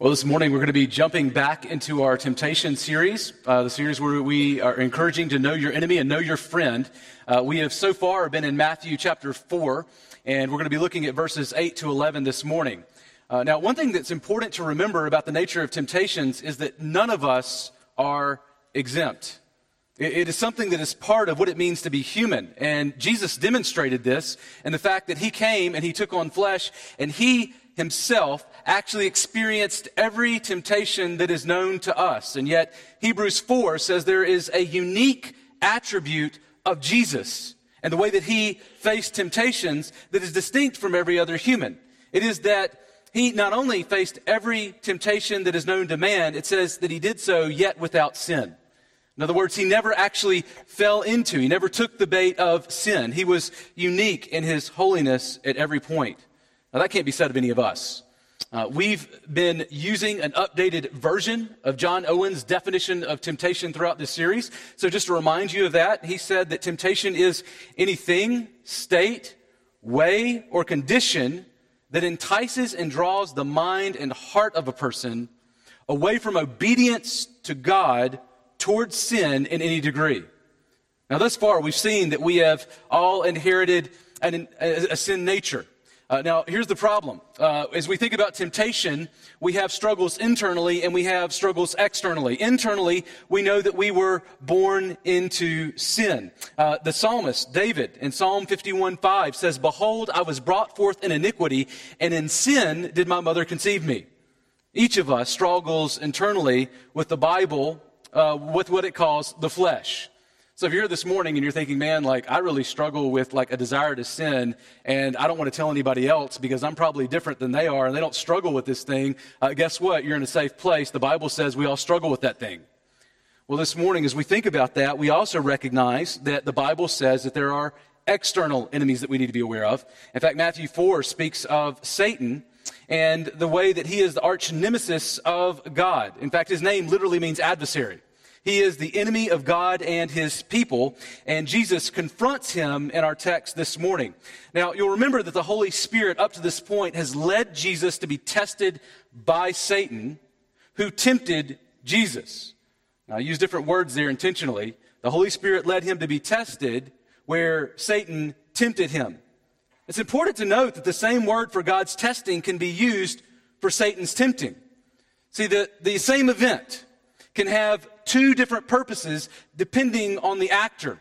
Well, this morning we're going to be jumping back into our temptation series, uh, the series where we are encouraging to know your enemy and know your friend. Uh, we have so far been in Matthew chapter 4, and we're going to be looking at verses 8 to 11 this morning. Uh, now, one thing that's important to remember about the nature of temptations is that none of us are exempt. It, it is something that is part of what it means to be human. And Jesus demonstrated this in the fact that he came and he took on flesh and he himself actually experienced every temptation that is known to us. And yet, Hebrews 4 says there is a unique attribute of Jesus and the way that he faced temptations that is distinct from every other human. It is that he not only faced every temptation that is known to man, it says that he did so yet without sin. In other words, he never actually fell into, he never took the bait of sin. He was unique in his holiness at every point. Now, that can't be said of any of us. Uh, we've been using an updated version of John Owen's definition of temptation throughout this series. So, just to remind you of that, he said that temptation is anything, state, way, or condition that entices and draws the mind and heart of a person away from obedience to God towards sin in any degree. Now, thus far, we've seen that we have all inherited an, a, a sin nature. Uh, now, here's the problem. Uh, as we think about temptation, we have struggles internally and we have struggles externally. Internally, we know that we were born into sin. Uh, the psalmist, David, in Psalm 51:5 says, Behold, I was brought forth in iniquity, and in sin did my mother conceive me. Each of us struggles internally with the Bible, uh, with what it calls the flesh. So if you're this morning and you're thinking, man, like I really struggle with like a desire to sin and I don't want to tell anybody else because I'm probably different than they are and they don't struggle with this thing, uh, guess what? You're in a safe place. The Bible says we all struggle with that thing. Well, this morning, as we think about that, we also recognize that the Bible says that there are external enemies that we need to be aware of. In fact, Matthew 4 speaks of Satan and the way that he is the arch nemesis of God. In fact, his name literally means adversary. He is the enemy of God and his people, and Jesus confronts him in our text this morning. Now, you'll remember that the Holy Spirit, up to this point, has led Jesus to be tested by Satan, who tempted Jesus. Now, I use different words there intentionally. The Holy Spirit led him to be tested where Satan tempted him. It's important to note that the same word for God's testing can be used for Satan's tempting. See, the, the same event can have two different purposes depending on the actor.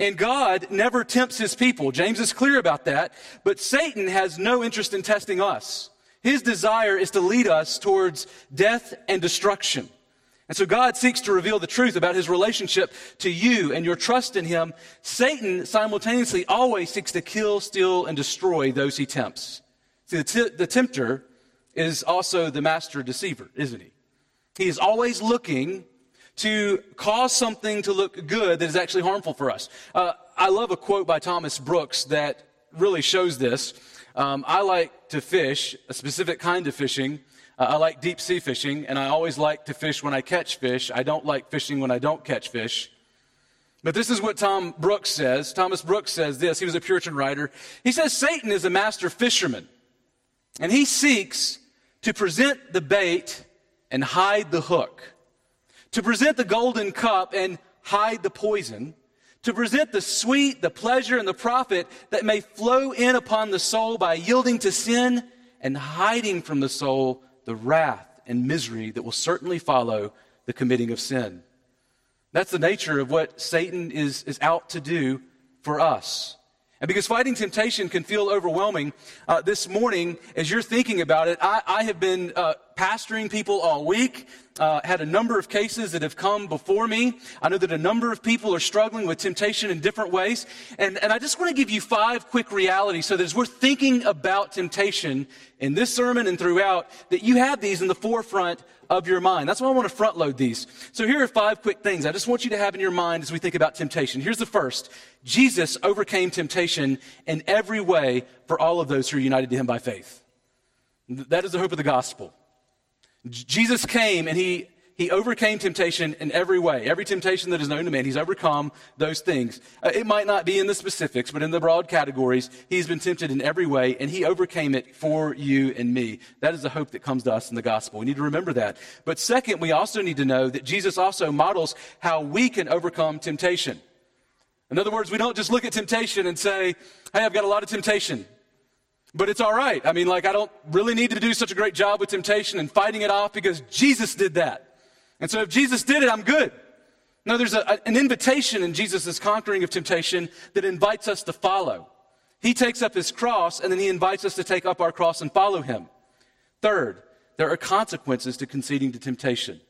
And God never tempts his people. James is clear about that. But Satan has no interest in testing us. His desire is to lead us towards death and destruction. And so God seeks to reveal the truth about his relationship to you and your trust in him. Satan simultaneously always seeks to kill, steal, and destroy those he tempts. See, the, t- the tempter is also the master deceiver, isn't he? He is always looking to cause something to look good that is actually harmful for us. Uh, I love a quote by Thomas Brooks that really shows this. Um, I like to fish, a specific kind of fishing. Uh, I like deep sea fishing, and I always like to fish when I catch fish. I don't like fishing when I don't catch fish. But this is what Tom Brooks says. Thomas Brooks says this. He was a Puritan writer. He says Satan is a master fisherman, and he seeks to present the bait and hide the hook to present the golden cup and hide the poison, to present the sweet, the pleasure, and the profit that may flow in upon the soul by yielding to sin and hiding from the soul the wrath and misery that will certainly follow the committing of sin. That's the nature of what Satan is, is out to do for us. And because fighting temptation can feel overwhelming, uh, this morning, as you're thinking about it, I, I have been uh, pastoring people all week uh, had a number of cases that have come before me. I know that a number of people are struggling with temptation in different ways. And, and I just want to give you five quick realities so that as we're thinking about temptation in this sermon and throughout, that you have these in the forefront of your mind. That's why I want to front load these. So here are five quick things I just want you to have in your mind as we think about temptation. Here's the first. Jesus overcame temptation in every way for all of those who are united to him by faith. That is the hope of the gospel. Jesus came and he, He overcame temptation in every way. Every temptation that is known to man, he's overcome those things. Uh, it might not be in the specifics, but in the broad categories, he's been tempted in every way, and he overcame it for you and me. That is the hope that comes to us in the gospel. We need to remember that. But second, we also need to know that Jesus also models how we can overcome temptation. In other words, we don't just look at temptation and say, hey, I've got a lot of temptation. But it's all right. I mean, like, I don't really need to do such a great job with temptation and fighting it off because Jesus did that. And so if Jesus did it, I'm good. No, there's a, an invitation in Jesus' conquering of temptation that invites us to follow. He takes up his cross and then he invites us to take up our cross and follow him. Third, there are consequences to conceding to temptation.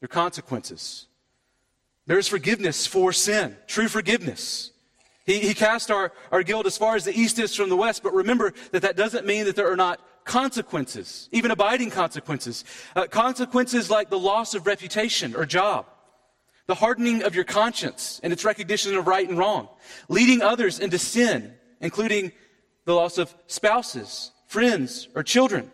There are consequences. There is forgiveness for sin, true forgiveness. He, he cast our, our guilt as far as the east is from the west, but remember that that doesn't mean that there are not consequences, even abiding consequences. Uh, consequences like the loss of reputation or job, the hardening of your conscience and its recognition of right and wrong, leading others into sin, including the loss of spouses, friends, or children.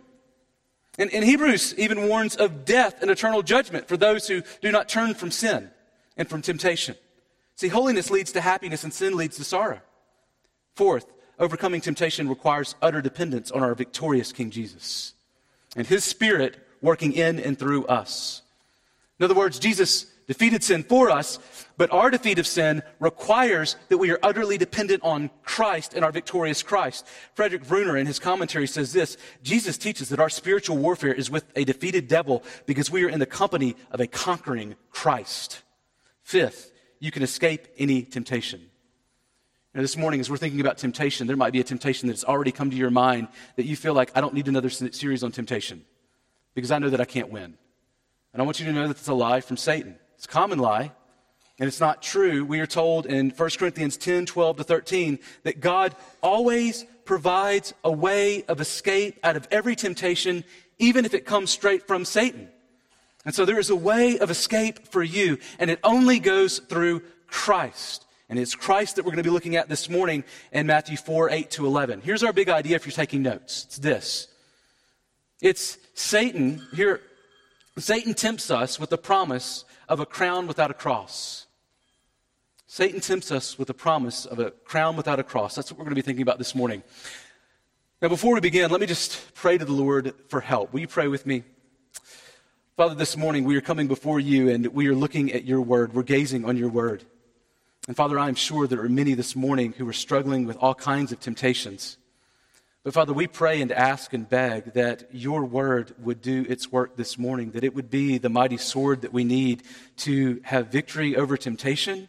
And, and Hebrews even warns of death and eternal judgment for those who do not turn from sin and from temptation. See, holiness leads to happiness and sin leads to sorrow. Fourth, overcoming temptation requires utter dependence on our victorious King Jesus and his spirit working in and through us. In other words, Jesus defeated sin for us, but our defeat of sin requires that we are utterly dependent on Christ and our victorious Christ. Frederick Bruner in his commentary says this Jesus teaches that our spiritual warfare is with a defeated devil because we are in the company of a conquering Christ. Fifth, you can escape any temptation. Know, this morning, as we're thinking about temptation, there might be a temptation that's already come to your mind that you feel like, I don't need another series on temptation because I know that I can't win. And I want you to know that it's a lie from Satan. It's a common lie, and it's not true. We are told in 1 Corinthians 10 12 to 13 that God always provides a way of escape out of every temptation, even if it comes straight from Satan. And so there is a way of escape for you, and it only goes through Christ. And it's Christ that we're going to be looking at this morning in Matthew 4 8 to 11. Here's our big idea if you're taking notes it's this it's Satan, here, Satan tempts us with the promise of a crown without a cross. Satan tempts us with the promise of a crown without a cross. That's what we're going to be thinking about this morning. Now, before we begin, let me just pray to the Lord for help. Will you pray with me? Father, this morning we are coming before you and we are looking at your word. We're gazing on your word. And Father, I am sure there are many this morning who are struggling with all kinds of temptations. But Father, we pray and ask and beg that your word would do its work this morning, that it would be the mighty sword that we need to have victory over temptation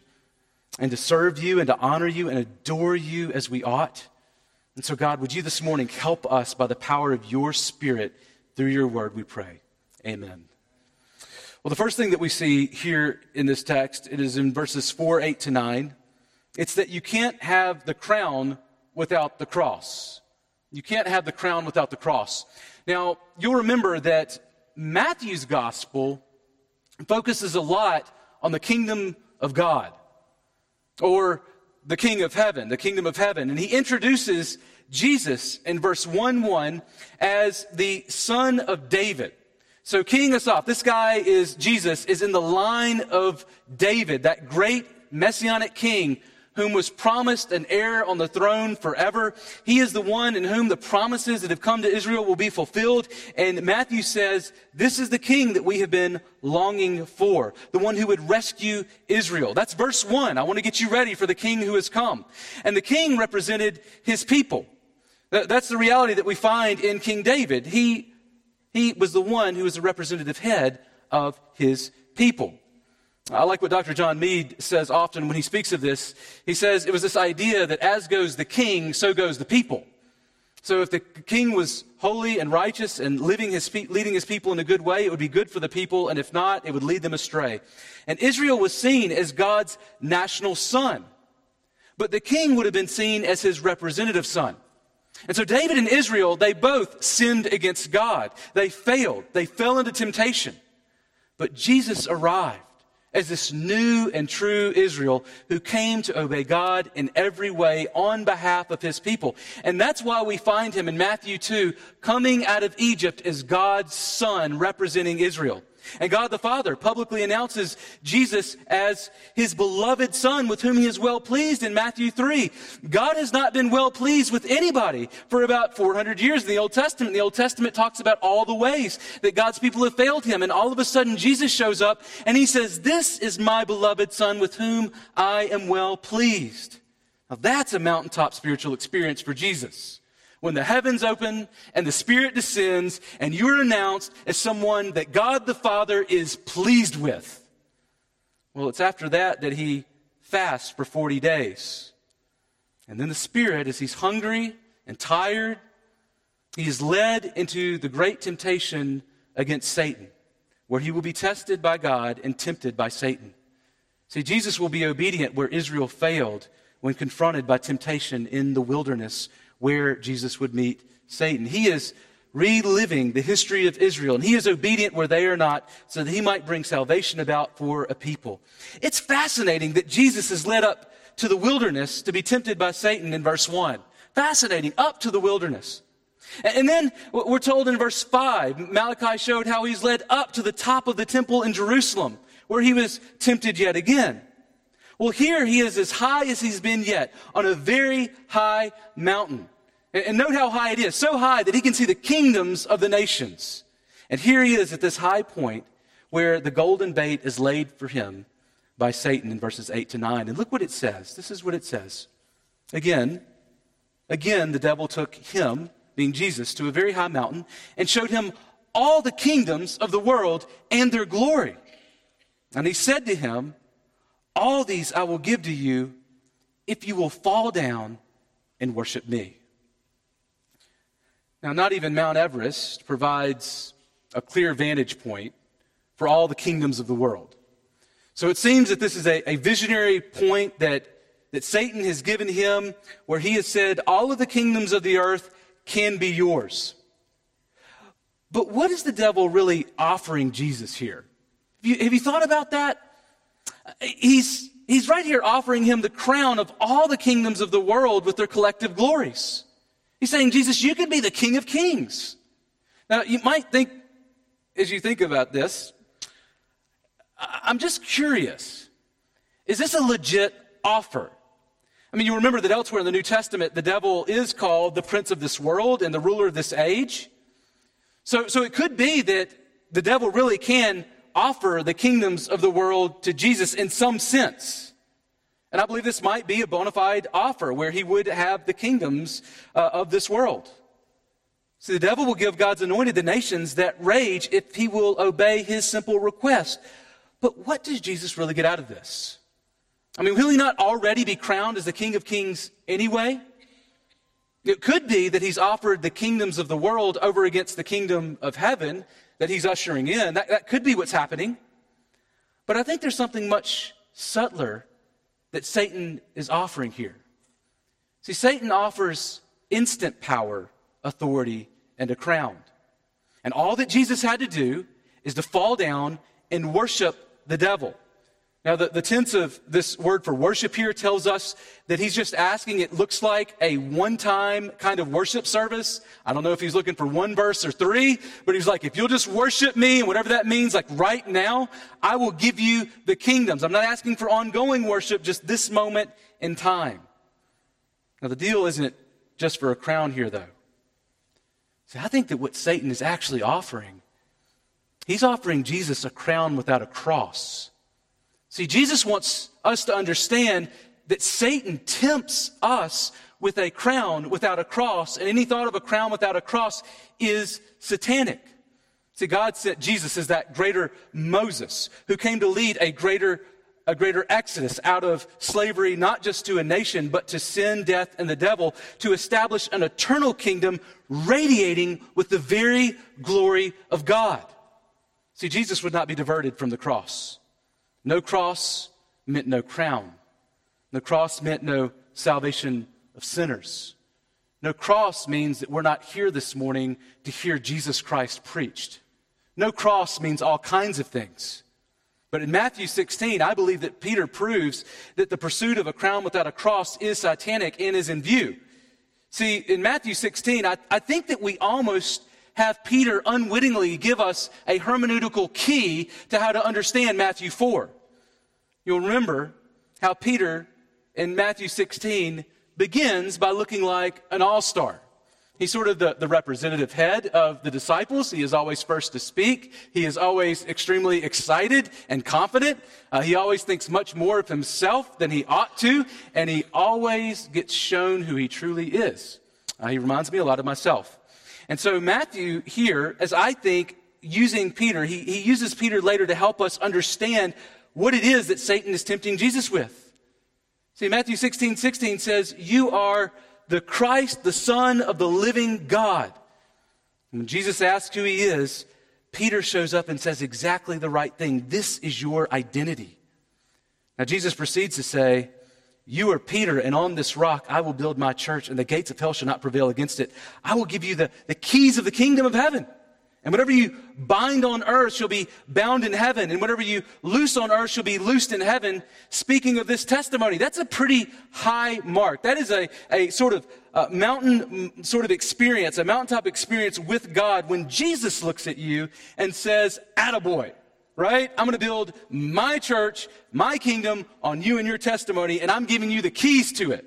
and to serve you and to honor you and adore you as we ought. And so, God, would you this morning help us by the power of your spirit through your word, we pray. Amen. Well, the first thing that we see here in this text, it is in verses 4, 8 to 9. It's that you can't have the crown without the cross. You can't have the crown without the cross. Now, you'll remember that Matthew's gospel focuses a lot on the kingdom of God or the king of heaven, the kingdom of heaven. And he introduces Jesus in verse 1 1 as the son of David. So King Asaph, this guy is Jesus, is in the line of David, that great messianic king whom was promised an heir on the throne forever. He is the one in whom the promises that have come to Israel will be fulfilled. And Matthew says, this is the king that we have been longing for, the one who would rescue Israel. That's verse one. I want to get you ready for the king who has come. And the king represented his people. That's the reality that we find in King David. He he was the one who was the representative head of his people. I like what Dr. John Meade says often when he speaks of this. He says it was this idea that as goes the king, so goes the people. So if the king was holy and righteous and his, leading his people in a good way, it would be good for the people, and if not, it would lead them astray. And Israel was seen as God's national son. But the king would have been seen as his representative son. And so David and Israel, they both sinned against God. They failed. They fell into temptation. But Jesus arrived as this new and true Israel who came to obey God in every way on behalf of his people. And that's why we find him in Matthew 2 coming out of Egypt as God's son representing Israel. And God the Father publicly announces Jesus as his beloved Son with whom he is well pleased in Matthew 3. God has not been well pleased with anybody for about 400 years in the Old Testament. The Old Testament talks about all the ways that God's people have failed him. And all of a sudden, Jesus shows up and he says, This is my beloved Son with whom I am well pleased. Now, that's a mountaintop spiritual experience for Jesus when the heavens open and the Spirit descends and you're announced as someone that God the Father is pleased with. Well, it's after that that he fasts for 40 days. And then the Spirit, as he's hungry and tired, he is led into the great temptation against Satan, where he will be tested by God and tempted by Satan. See, Jesus will be obedient where Israel failed when confronted by temptation in the wilderness where Jesus would meet Satan. He is reliving the history of Israel, and he is obedient where they are not, so that he might bring salvation about for a people. It's fascinating that Jesus is led up to the wilderness to be tempted by Satan in verse 1. Fascinating, up to the wilderness. And then we're told in verse 5, Malachi showed how he's led up to the top of the temple in Jerusalem, where he was tempted yet again. Well, here he is as high as he's been yet, on a very high mountain. And note how high it is, so high that he can see the kingdoms of the nations. And here he is at this high point where the golden bait is laid for him by Satan in verses 8 to 9. And look what it says. This is what it says. Again, again, the devil took him, being Jesus, to a very high mountain and showed him all the kingdoms of the world and their glory. And he said to him, all these I will give to you if you will fall down and worship me. Now, not even Mount Everest provides a clear vantage point for all the kingdoms of the world. So it seems that this is a, a visionary point that, that Satan has given him where he has said, All of the kingdoms of the earth can be yours. But what is the devil really offering Jesus here? Have you, have you thought about that? He's, he's right here offering him the crown of all the kingdoms of the world with their collective glories. He's saying, Jesus, you can be the King of Kings. Now, you might think, as you think about this, I'm just curious. Is this a legit offer? I mean, you remember that elsewhere in the New Testament, the devil is called the prince of this world and the ruler of this age. So, so it could be that the devil really can offer the kingdoms of the world to Jesus in some sense. And I believe this might be a bona fide offer where he would have the kingdoms uh, of this world. See, the devil will give God's anointed the nations that rage if he will obey his simple request. But what does Jesus really get out of this? I mean, will he not already be crowned as the King of Kings anyway? It could be that he's offered the kingdoms of the world over against the kingdom of heaven, that he's ushering in. That, that could be what's happening. But I think there's something much subtler that Satan is offering here. See, Satan offers instant power, authority, and a crown. And all that Jesus had to do is to fall down and worship the devil. Now, the, the tense of this word for worship here tells us that he's just asking, it looks like a one time kind of worship service. I don't know if he's looking for one verse or three, but he's like, if you'll just worship me and whatever that means, like right now, I will give you the kingdoms. I'm not asking for ongoing worship, just this moment in time. Now, the deal isn't just for a crown here, though. See, I think that what Satan is actually offering, he's offering Jesus a crown without a cross. See, Jesus wants us to understand that Satan tempts us with a crown without a cross, and any thought of a crown without a cross is satanic. See, God sent Jesus as that greater Moses who came to lead a greater, a greater exodus out of slavery, not just to a nation, but to sin, death, and the devil, to establish an eternal kingdom radiating with the very glory of God. See, Jesus would not be diverted from the cross. No cross meant no crown. No cross meant no salvation of sinners. No cross means that we're not here this morning to hear Jesus Christ preached. No cross means all kinds of things. But in Matthew 16, I believe that Peter proves that the pursuit of a crown without a cross is satanic and is in view. See, in Matthew 16, I, I think that we almost have Peter unwittingly give us a hermeneutical key to how to understand Matthew 4. You'll remember how Peter in Matthew 16 begins by looking like an all star. He's sort of the, the representative head of the disciples. He is always first to speak. He is always extremely excited and confident. Uh, he always thinks much more of himself than he ought to, and he always gets shown who he truly is. Uh, he reminds me a lot of myself. And so, Matthew here, as I think, using Peter, he, he uses Peter later to help us understand what it is that Satan is tempting Jesus with. See, Matthew 16, 16 says, You are the Christ, the Son of the living God. When Jesus asks who he is, Peter shows up and says exactly the right thing. This is your identity. Now, Jesus proceeds to say, You are Peter, and on this rock I will build my church, and the gates of hell shall not prevail against it. I will give you the, the keys of the kingdom of heaven. And whatever you bind on earth shall be bound in heaven. And whatever you loose on earth shall be loosed in heaven. Speaking of this testimony, that's a pretty high mark. That is a, a sort of uh, mountain sort of experience, a mountaintop experience with God when Jesus looks at you and says, attaboy, right? I'm going to build my church, my kingdom on you and your testimony, and I'm giving you the keys to it.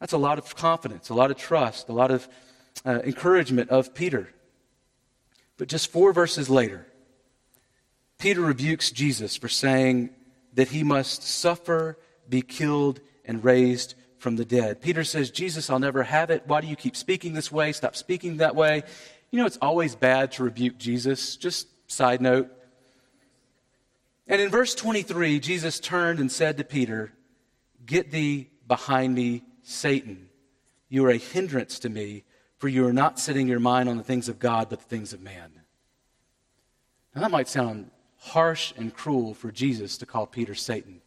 That's a lot of confidence, a lot of trust, a lot of uh, encouragement of Peter. But just four verses later, Peter rebukes Jesus for saying that he must suffer, be killed, and raised from the dead. Peter says, Jesus, I'll never have it. Why do you keep speaking this way? Stop speaking that way. You know, it's always bad to rebuke Jesus. Just side note. And in verse 23, Jesus turned and said to Peter, Get thee behind me, Satan. You are a hindrance to me for you are not setting your mind on the things of God, but the things of man. Now, that might sound harsh and cruel for Jesus to call Peter Satan.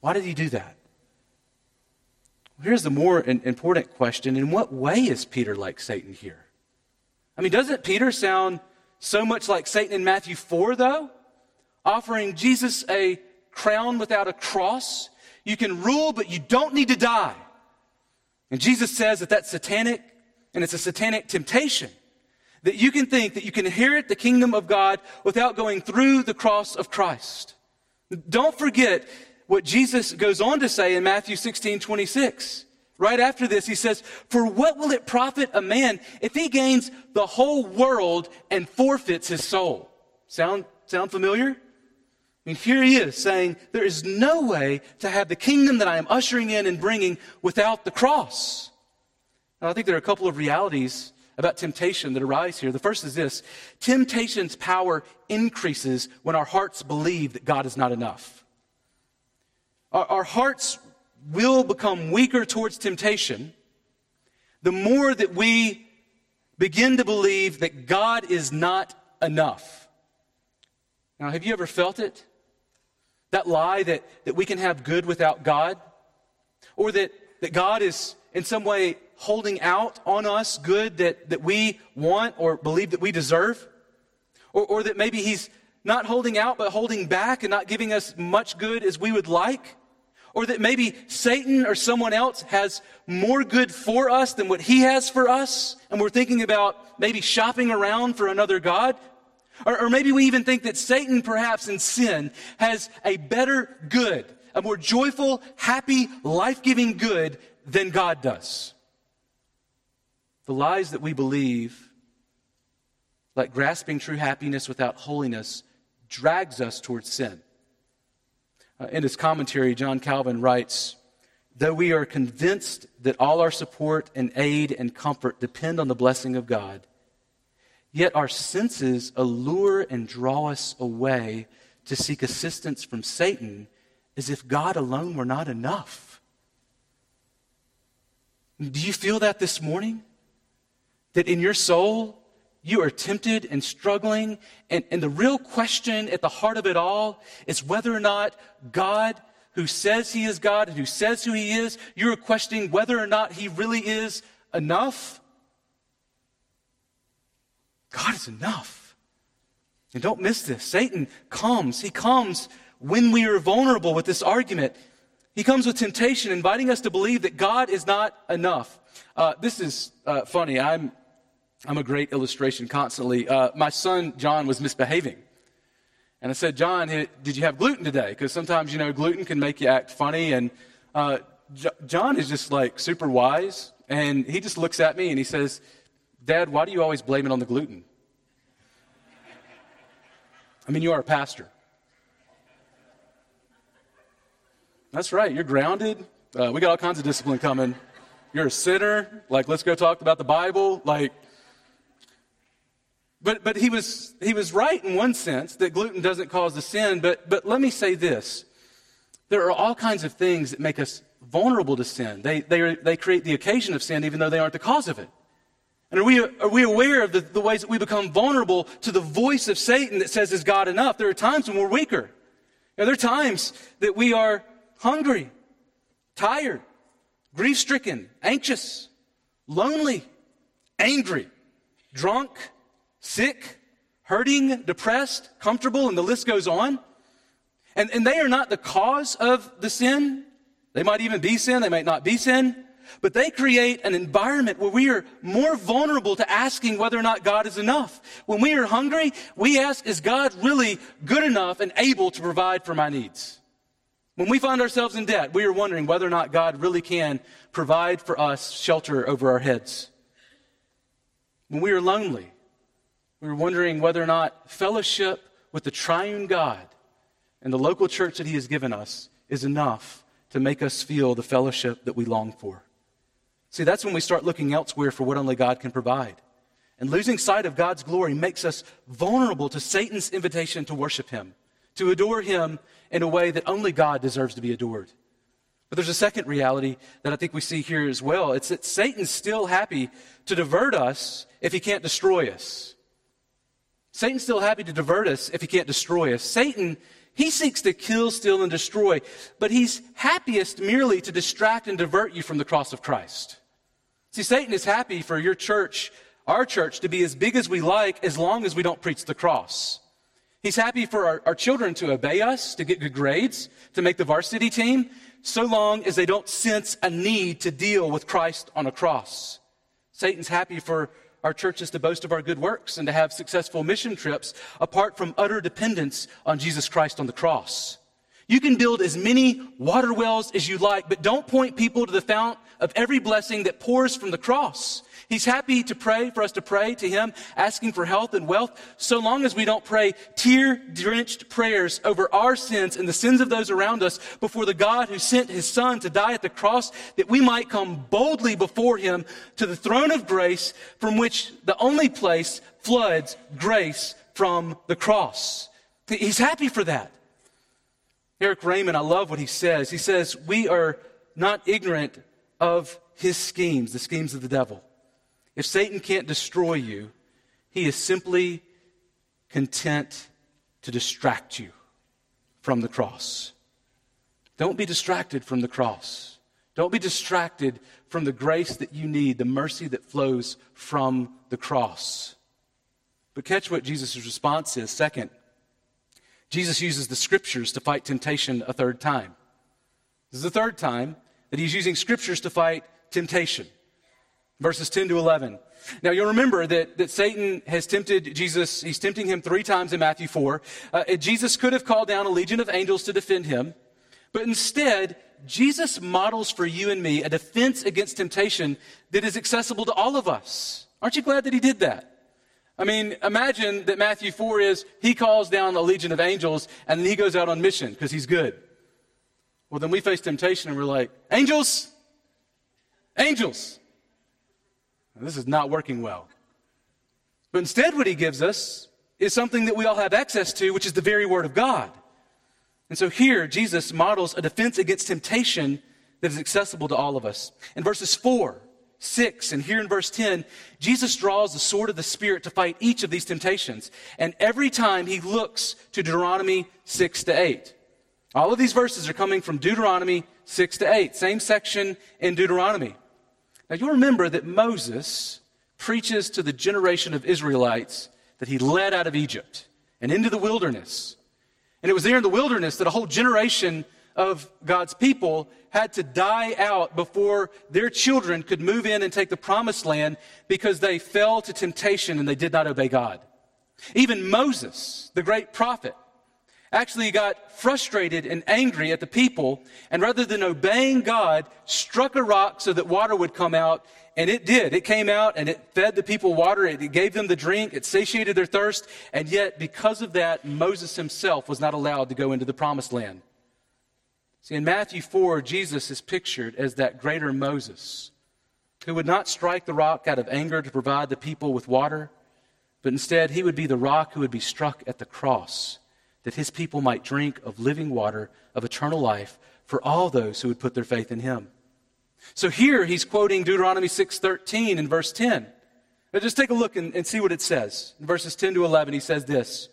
Why did he do that? Here's the more important question In what way is Peter like Satan here? I mean, doesn't Peter sound so much like Satan in Matthew 4, though? Offering Jesus a crown without a cross. You can rule, but you don't need to die. And Jesus says that that's satanic and it's a satanic temptation that you can think that you can inherit the kingdom of God without going through the cross of Christ. Don't forget what Jesus goes on to say in Matthew 16, 26. Right after this, he says, For what will it profit a man if he gains the whole world and forfeits his soul? Sound, sound familiar? I mean, here he is saying, There is no way to have the kingdom that I am ushering in and bringing without the cross. Now, I think there are a couple of realities about temptation that arise here. The first is this temptation's power increases when our hearts believe that God is not enough. Our, our hearts will become weaker towards temptation the more that we begin to believe that God is not enough. Now, have you ever felt it? That lie that, that we can have good without God? Or that, that God is in some way holding out on us good that, that we want or believe that we deserve? Or, or that maybe He's not holding out, but holding back and not giving us much good as we would like? Or that maybe Satan or someone else has more good for us than what he has for us, and we're thinking about maybe shopping around for another God? Or, or maybe we even think that Satan, perhaps in sin, has a better good, a more joyful, happy, life giving good than God does. The lies that we believe, like grasping true happiness without holiness, drags us towards sin. Uh, in his commentary, John Calvin writes, Though we are convinced that all our support and aid and comfort depend on the blessing of God, yet our senses allure and draw us away to seek assistance from Satan as if God alone were not enough. Do you feel that this morning? That in your soul, you are tempted and struggling, and, and the real question at the heart of it all is whether or not God, who says he is God and who says who he is, you're questioning whether or not he really is enough. God is enough. And don't miss this. Satan comes. He comes when we are vulnerable with this argument. He comes with temptation, inviting us to believe that God is not enough. Uh, this is uh, funny. I'm I'm a great illustration constantly. Uh, my son, John, was misbehaving. And I said, John, did you have gluten today? Because sometimes, you know, gluten can make you act funny. And uh, J- John is just like super wise. And he just looks at me and he says, Dad, why do you always blame it on the gluten? I mean, you are a pastor. That's right, you're grounded. Uh, we got all kinds of discipline coming. You're a sinner. Like, let's go talk about the Bible. Like, but, but he, was, he was right in one sense that gluten doesn't cause the sin. But, but let me say this there are all kinds of things that make us vulnerable to sin. They, they, are, they create the occasion of sin, even though they aren't the cause of it. And are we, are we aware of the, the ways that we become vulnerable to the voice of Satan that says, Is God enough? There are times when we're weaker. there are times that we are hungry, tired, grief stricken, anxious, lonely, angry, drunk, sick, hurting, depressed, comfortable, and the list goes on. And, and they are not the cause of the sin. They might even be sin, they might not be sin. But they create an environment where we are more vulnerable to asking whether or not God is enough. When we are hungry, we ask, is God really good enough and able to provide for my needs? When we find ourselves in debt, we are wondering whether or not God really can provide for us shelter over our heads. When we are lonely, we're wondering whether or not fellowship with the triune God and the local church that He has given us is enough to make us feel the fellowship that we long for. See, that's when we start looking elsewhere for what only God can provide. And losing sight of God's glory makes us vulnerable to Satan's invitation to worship Him, to adore Him in a way that only God deserves to be adored. But there's a second reality that I think we see here as well. It's that Satan's still happy to divert us if he can't destroy us. Satan's still happy to divert us if he can't destroy us. Satan, he seeks to kill, steal, and destroy, but he's happiest merely to distract and divert you from the cross of Christ. See, Satan is happy for your church, our church, to be as big as we like as long as we don't preach the cross. He's happy for our, our children to obey us, to get good grades, to make the varsity team, so long as they don't sense a need to deal with Christ on a cross. Satan's happy for our churches to boast of our good works and to have successful mission trips apart from utter dependence on Jesus Christ on the cross. You can build as many water wells as you like, but don't point people to the fount of every blessing that pours from the cross. He's happy to pray for us to pray to Him, asking for health and wealth, so long as we don't pray tear drenched prayers over our sins and the sins of those around us before the God who sent His Son to die at the cross, that we might come boldly before Him to the throne of grace from which the only place floods grace from the cross. He's happy for that. Erik Raymond, I love what he says. He says, We are not ignorant of his schemes, the schemes of the devil. If Satan can't destroy you, he is simply content to distract you from the cross. Don't be distracted from the cross. Don't be distracted from the grace that you need, the mercy that flows from the cross. But catch what Jesus' response is. Second, Jesus uses the scriptures to fight temptation a third time. This is the third time that he's using scriptures to fight temptation verses 10 to 11. Now, you'll remember that, that Satan has tempted Jesus. He's tempting him three times in Matthew 4. Uh, Jesus could have called down a legion of angels to defend him, but instead, Jesus models for you and me a defense against temptation that is accessible to all of us. Aren't you glad that he did that? I mean, imagine that Matthew 4 is he calls down a legion of angels and then he goes out on mission because he's good. Well, then we face temptation and we're like, angels, angels. This is not working well. But instead, what he gives us is something that we all have access to, which is the very word of God. And so here, Jesus models a defense against temptation that is accessible to all of us. In verses 4, 6, and here in verse 10, Jesus draws the sword of the Spirit to fight each of these temptations. And every time he looks to Deuteronomy 6 to 8. All of these verses are coming from Deuteronomy 6 to 8, same section in Deuteronomy. Now, you'll remember that Moses preaches to the generation of Israelites that he led out of Egypt and into the wilderness. And it was there in the wilderness that a whole generation of God's people had to die out before their children could move in and take the promised land because they fell to temptation and they did not obey God. Even Moses, the great prophet, actually got frustrated and angry at the people, and rather than obeying God, struck a rock so that water would come out, and it did. It came out and it fed the people water, it gave them the drink, it satiated their thirst, and yet, because of that, Moses himself was not allowed to go into the promised land. See, in Matthew 4, Jesus is pictured as that greater Moses who would not strike the rock out of anger to provide the people with water, but instead he would be the rock who would be struck at the cross that his people might drink of living water of eternal life for all those who would put their faith in him. So here he's quoting Deuteronomy 6:13 in verse 10. Now just take a look and, and see what it says. In verses 10 to 11 he says this.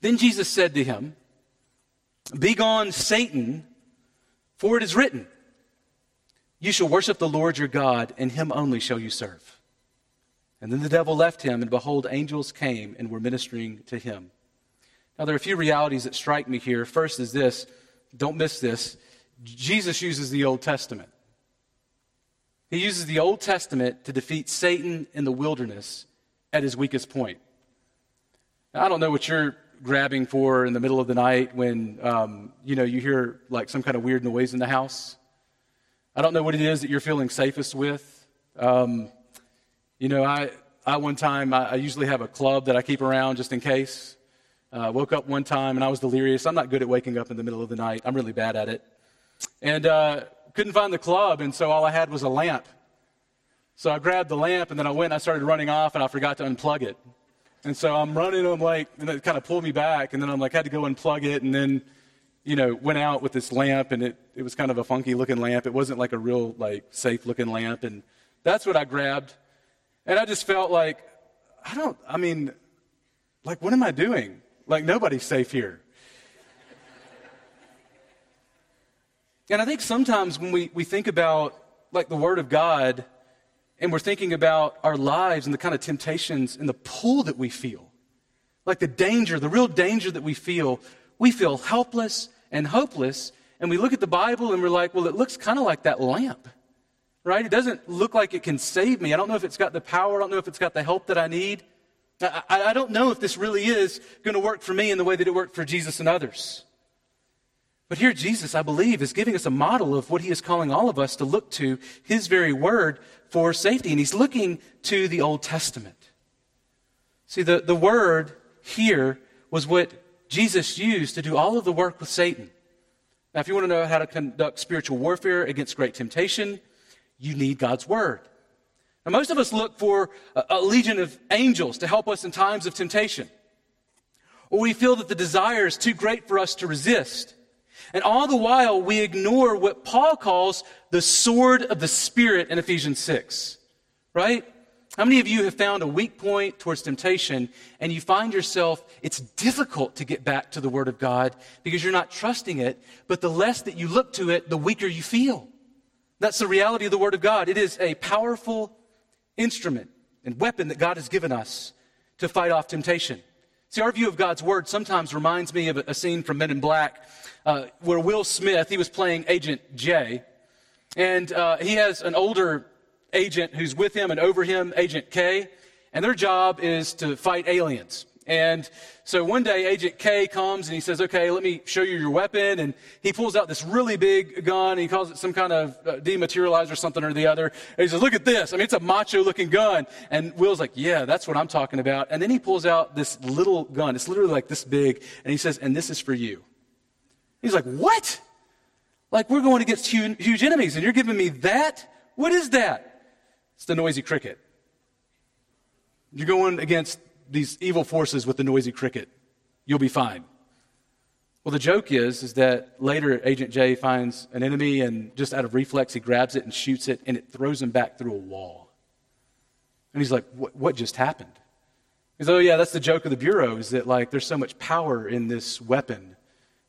Then Jesus said to him, Begone, Satan, for it is written, You shall worship the Lord your God, and him only shall you serve. And then the devil left him, and behold, angels came and were ministering to him. Now, there are a few realities that strike me here. First is this don't miss this. Jesus uses the Old Testament. He uses the Old Testament to defeat Satan in the wilderness at his weakest point. Now, I don't know what you're grabbing for in the middle of the night when um, you know you hear like some kind of weird noise in the house. I don't know what it is that you're feeling safest with. Um, you know, I I one time I, I usually have a club that I keep around just in case. Uh, woke up one time and I was delirious. I'm not good at waking up in the middle of the night. I'm really bad at it. And uh, couldn't find the club, and so all I had was a lamp. So I grabbed the lamp, and then I went and I started running off, and I forgot to unplug it. And so I'm running, I'm like, and it kind of pulled me back, and then I'm like, had to go unplug it, and then, you know, went out with this lamp, and it, it was kind of a funky looking lamp. It wasn't like a real, like, safe looking lamp, and that's what I grabbed. And I just felt like, I don't, I mean, like, what am I doing? Like, nobody's safe here. and I think sometimes when we, we think about, like, the Word of God, and we're thinking about our lives and the kind of temptations and the pull that we feel, like the danger, the real danger that we feel, we feel helpless and hopeless. And we look at the Bible and we're like, well, it looks kind of like that lamp, right? It doesn't look like it can save me. I don't know if it's got the power. I don't know if it's got the help that I need. I, I don't know if this really is going to work for me in the way that it worked for Jesus and others. But here, Jesus, I believe, is giving us a model of what he is calling all of us to look to his very word for safety. And he's looking to the Old Testament. See, the, the word here was what Jesus used to do all of the work with Satan. Now, if you want to know how to conduct spiritual warfare against great temptation, you need God's word. Now, most of us look for a, a legion of angels to help us in times of temptation. Or we feel that the desire is too great for us to resist. And all the while, we ignore what Paul calls the sword of the Spirit in Ephesians 6. Right? How many of you have found a weak point towards temptation and you find yourself, it's difficult to get back to the Word of God because you're not trusting it, but the less that you look to it, the weaker you feel. That's the reality of the Word of God. It is a powerful instrument and weapon that God has given us to fight off temptation. See, our view of God's word sometimes reminds me of a, scene from Men in Black uh, where Will Smith, he was playing Agent J, and uh, he has an older agent who's with him and over him, Agent K, and their job is to fight aliens. And so one day, Agent K comes and he says, Okay, let me show you your weapon. And he pulls out this really big gun. and he calls it some kind of uh, dematerializer, something or the other. And he says, Look at this. I mean, it's a macho looking gun. And Will's like, Yeah, that's what I'm talking about. And then he pulls out this little gun. It's literally like this big. And he says, And this is for you. He's like, What? Like, we're going against huge, huge enemies, and you're giving me that? What is that? It's the noisy cricket. You're going against these evil forces with the noisy cricket. You'll be fine. Well, the joke is, is that later Agent J finds an enemy and just out of reflex, he grabs it and shoots it and it throws him back through a wall. And he's like, what, what just happened? He's like, oh yeah, that's the joke of the Bureau is that like there's so much power in this weapon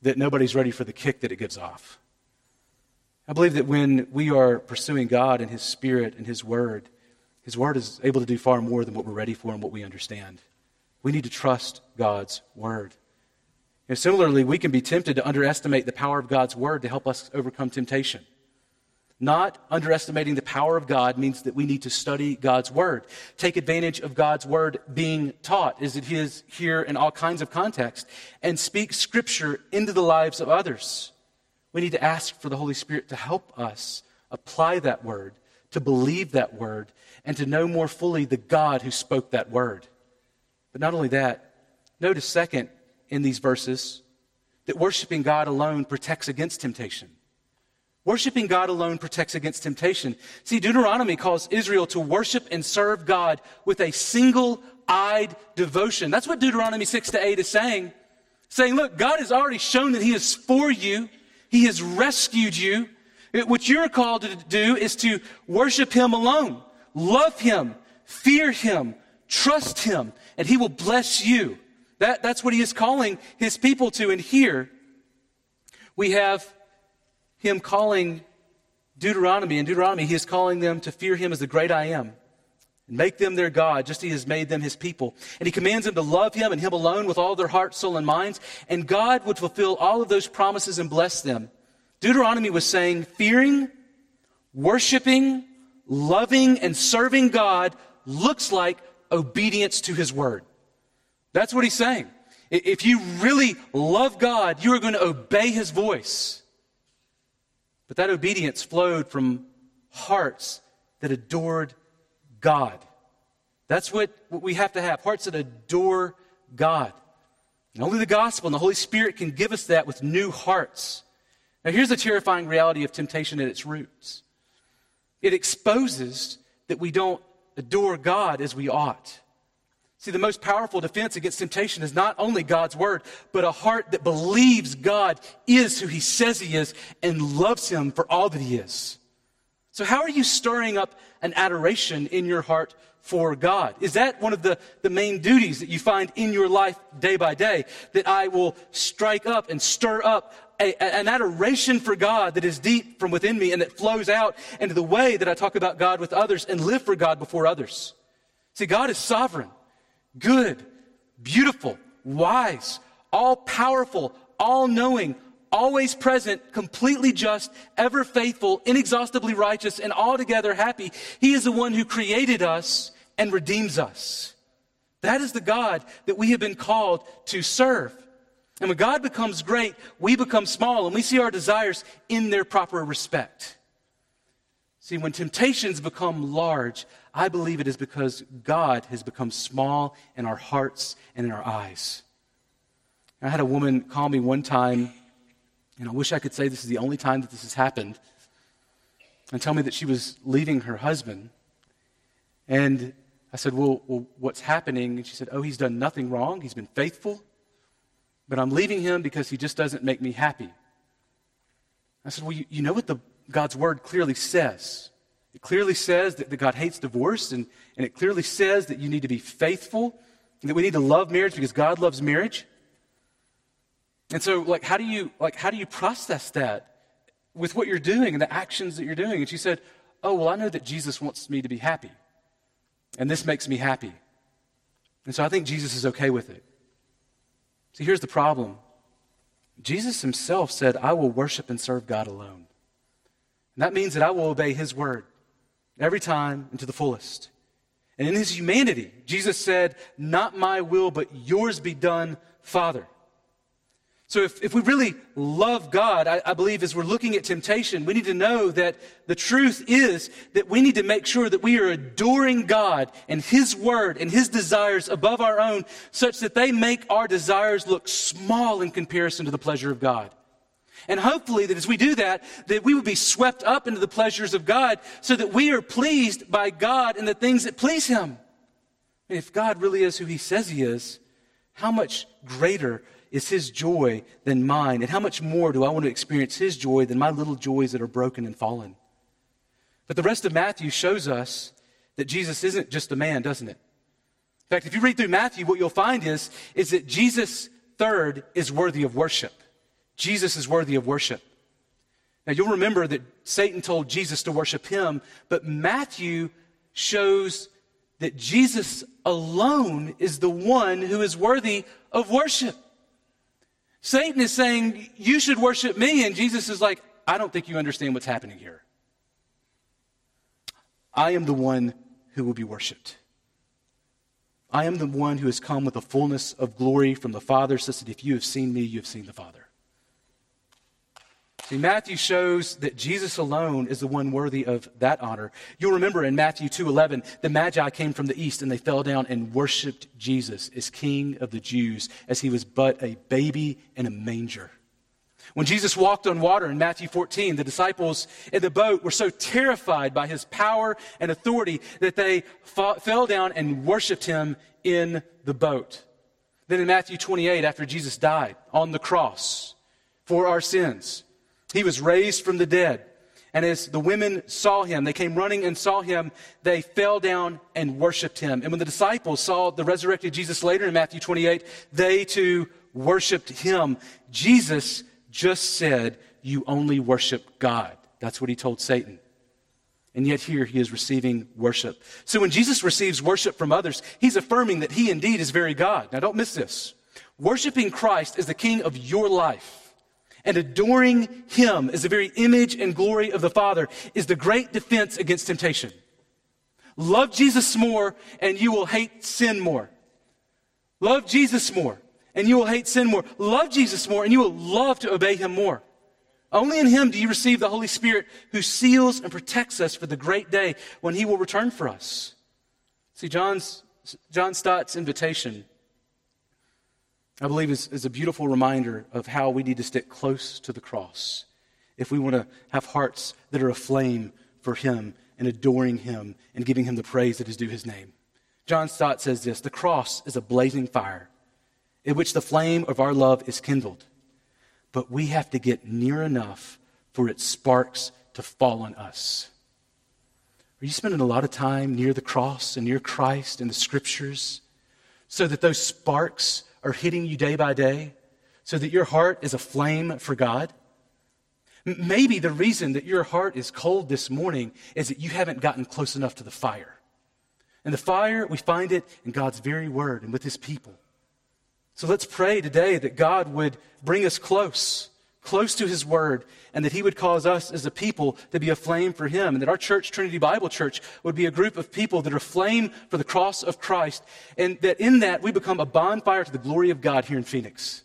that nobody's ready for the kick that it gives off. I believe that when we are pursuing God and His Spirit and His Word, His Word is able to do far more than what we're ready for and what we understand. We need to trust God's word. Know, similarly, we can be tempted to underestimate the power of God's word to help us overcome temptation. Not underestimating the power of God means that we need to study God's Word. Take advantage of God's Word being taught, as it is here in all kinds of contexts, and speak Scripture into the lives of others. We need to ask for the Holy Spirit to help us apply that Word, to believe that Word, and to know more fully the God who spoke that Word. But not only that, notice, second, in these verses, that worshiping God alone protects against temptation. Worshiping God alone protects against temptation. See, Deuteronomy calls Israel to worship and serve God with a single eyed devotion. That's what Deuteronomy 6 to 8 is saying. Saying, look, God has already shown that He is for you, He has rescued you. What you're called to do is to worship Him alone, love Him, fear Him, trust Him, and He will bless you. That, that's what He is calling His people to. And here we have him calling Deuteronomy, in Deuteronomy, he is calling them to fear him as the great I am and make them their God, just as he has made them his people. And he commands them to love him and him alone with all their heart, soul, and minds. And God would fulfill all of those promises and bless them. Deuteronomy was saying, fearing, worshiping, loving, and serving God looks like obedience to his word. That's what he's saying. If you really love God, you are going to obey his voice. But that obedience flowed from hearts that adored God. That's what, what we have to have hearts that adore God. And only the gospel and the Holy Spirit can give us that with new hearts. Now, here's the terrifying reality of temptation at its roots it exposes that we don't adore God as we ought. See, the most powerful defense against temptation is not only God's word, but a heart that believes God is who he says he is and loves him for all that he is. So, how are you stirring up an adoration in your heart for God? Is that one of the, the main duties that you find in your life day by day? That I will strike up and stir up a, an adoration for God that is deep from within me and that flows out into the way that I talk about God with others and live for God before others. See, God is sovereign good, beautiful, wise, all powerful, all knowing, always present, completely just, ever faithful, inexhaustibly righteous, and altogether happy. He is the one who created us and redeems us. That is the God that we have been called to serve. And when God becomes great, we become small and we see our desires in their proper respect. See, when temptations become large, I believe it is because God has become small in our hearts and in our eyes. I had a woman call me one time, and I wish I could say this is the only time that this has happened, and tell me that she was leaving her husband. And I said, well, well, what's happening? And she said, Oh, he's done nothing wrong. He's been faithful. But I'm leaving him because he just doesn't make me happy. I said, Well, you, you know what the, God's word clearly says. It clearly says that, that God hates divorce, and, and it clearly says that you need to be faithful, and that we need to love marriage because God loves marriage. And so, like, how do you like how do you process that with what you're doing and the actions that you're doing? And she said, Oh, well, I know that Jesus wants me to be happy. And this makes me happy. And so I think Jesus is okay with it. See, here's the problem. Jesus himself said, I will worship and serve God alone. And that means that I will obey his word every time and to the fullest. And in his humanity, Jesus said, Not my will, but yours be done, Father. So if, if we really love God, I, I, believe as we're looking at temptation, we need to know that the truth is that we need to make sure that we are adoring God and His Word and His desires above our own, such that they make our desires look small in comparison to the pleasure of God. And hopefully that as we do that, that we will be swept up into the pleasures of God so that we are pleased by God and the things that please Him. And if God really is who He says He is, how much greater is His joy than mine? And how much more do I want to experience His joy than my little joys that are broken and fallen? But the rest of Matthew shows us that Jesus isn't just a man, doesn't it? In fact, if you read through Matthew, what you'll find is, is that Jesus, third, is worthy of worship. Jesus is worthy of worship. Now, you'll remember that Satan told Jesus to worship him, but Matthew shows that Jesus alone is the one who is worthy of worship. Satan is saying, You should worship me. And Jesus is like, I don't think you understand what's happening here. I am the one who will be worshiped. I am the one who has come with the fullness of glory from the Father, such that if you have seen me, you have seen the Father. See, Matthew shows that Jesus alone is the one worthy of that honor. You'll remember in Matthew 2:11, the Magi came from the east and they fell down and worshiped Jesus as King of the Jews, as he was but a baby in a manger. When Jesus walked on water in Matthew 14, the disciples in the boat were so terrified by his power and authority that they fell down and worshiped him in the boat. Then in Matthew 28, after Jesus died on the cross for our sins, he was raised from the dead. And as the women saw him, they came running and saw him, they fell down and worshiped him. And when the disciples saw the resurrected Jesus later in Matthew 28, they too worshiped him. Jesus just said, You only worship God. That's what he told Satan. And yet here he is receiving worship. So when Jesus receives worship from others, he's affirming that he indeed is very God. Now don't miss this. Worshiping Christ as the king of your life and adoring Him as the very image and glory of the Father is the great defense against temptation. Love Jesus more and you will hate sin more. Love Jesus more and you will hate sin more. Love Jesus more and you will love to obey Him more. Only in Him do you receive the Holy Spirit who seals and protects us for the great day when He will return for us. See, John's, John Stott's invitation I believe is, is a beautiful reminder of how we need to stick close to the cross if we want to have hearts that are aflame for Him and adoring Him and giving Him the praise that is due His name. John Stott says this The cross is a blazing fire in which the flame of our love is kindled, but we have to get near enough for its sparks to fall on us. Are you spending a lot of time near the cross and near Christ and the scriptures so that those sparks are hitting you day by day so that your heart is aflame for God? Maybe the reason that your heart is cold this morning is that you haven't gotten close enough to the fire. And the fire, we find it in God's very word and with his people. So let's pray today that God would bring us close close to His Word, and that He would cause us as a people to be aflame for Him, and that our church, Trinity Bible Church, would be a group of people that are aflame for the cross of Christ, and that in that we become a bonfire to the glory of God here in Phoenix.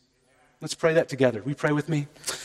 Let's pray that together. We pray with me?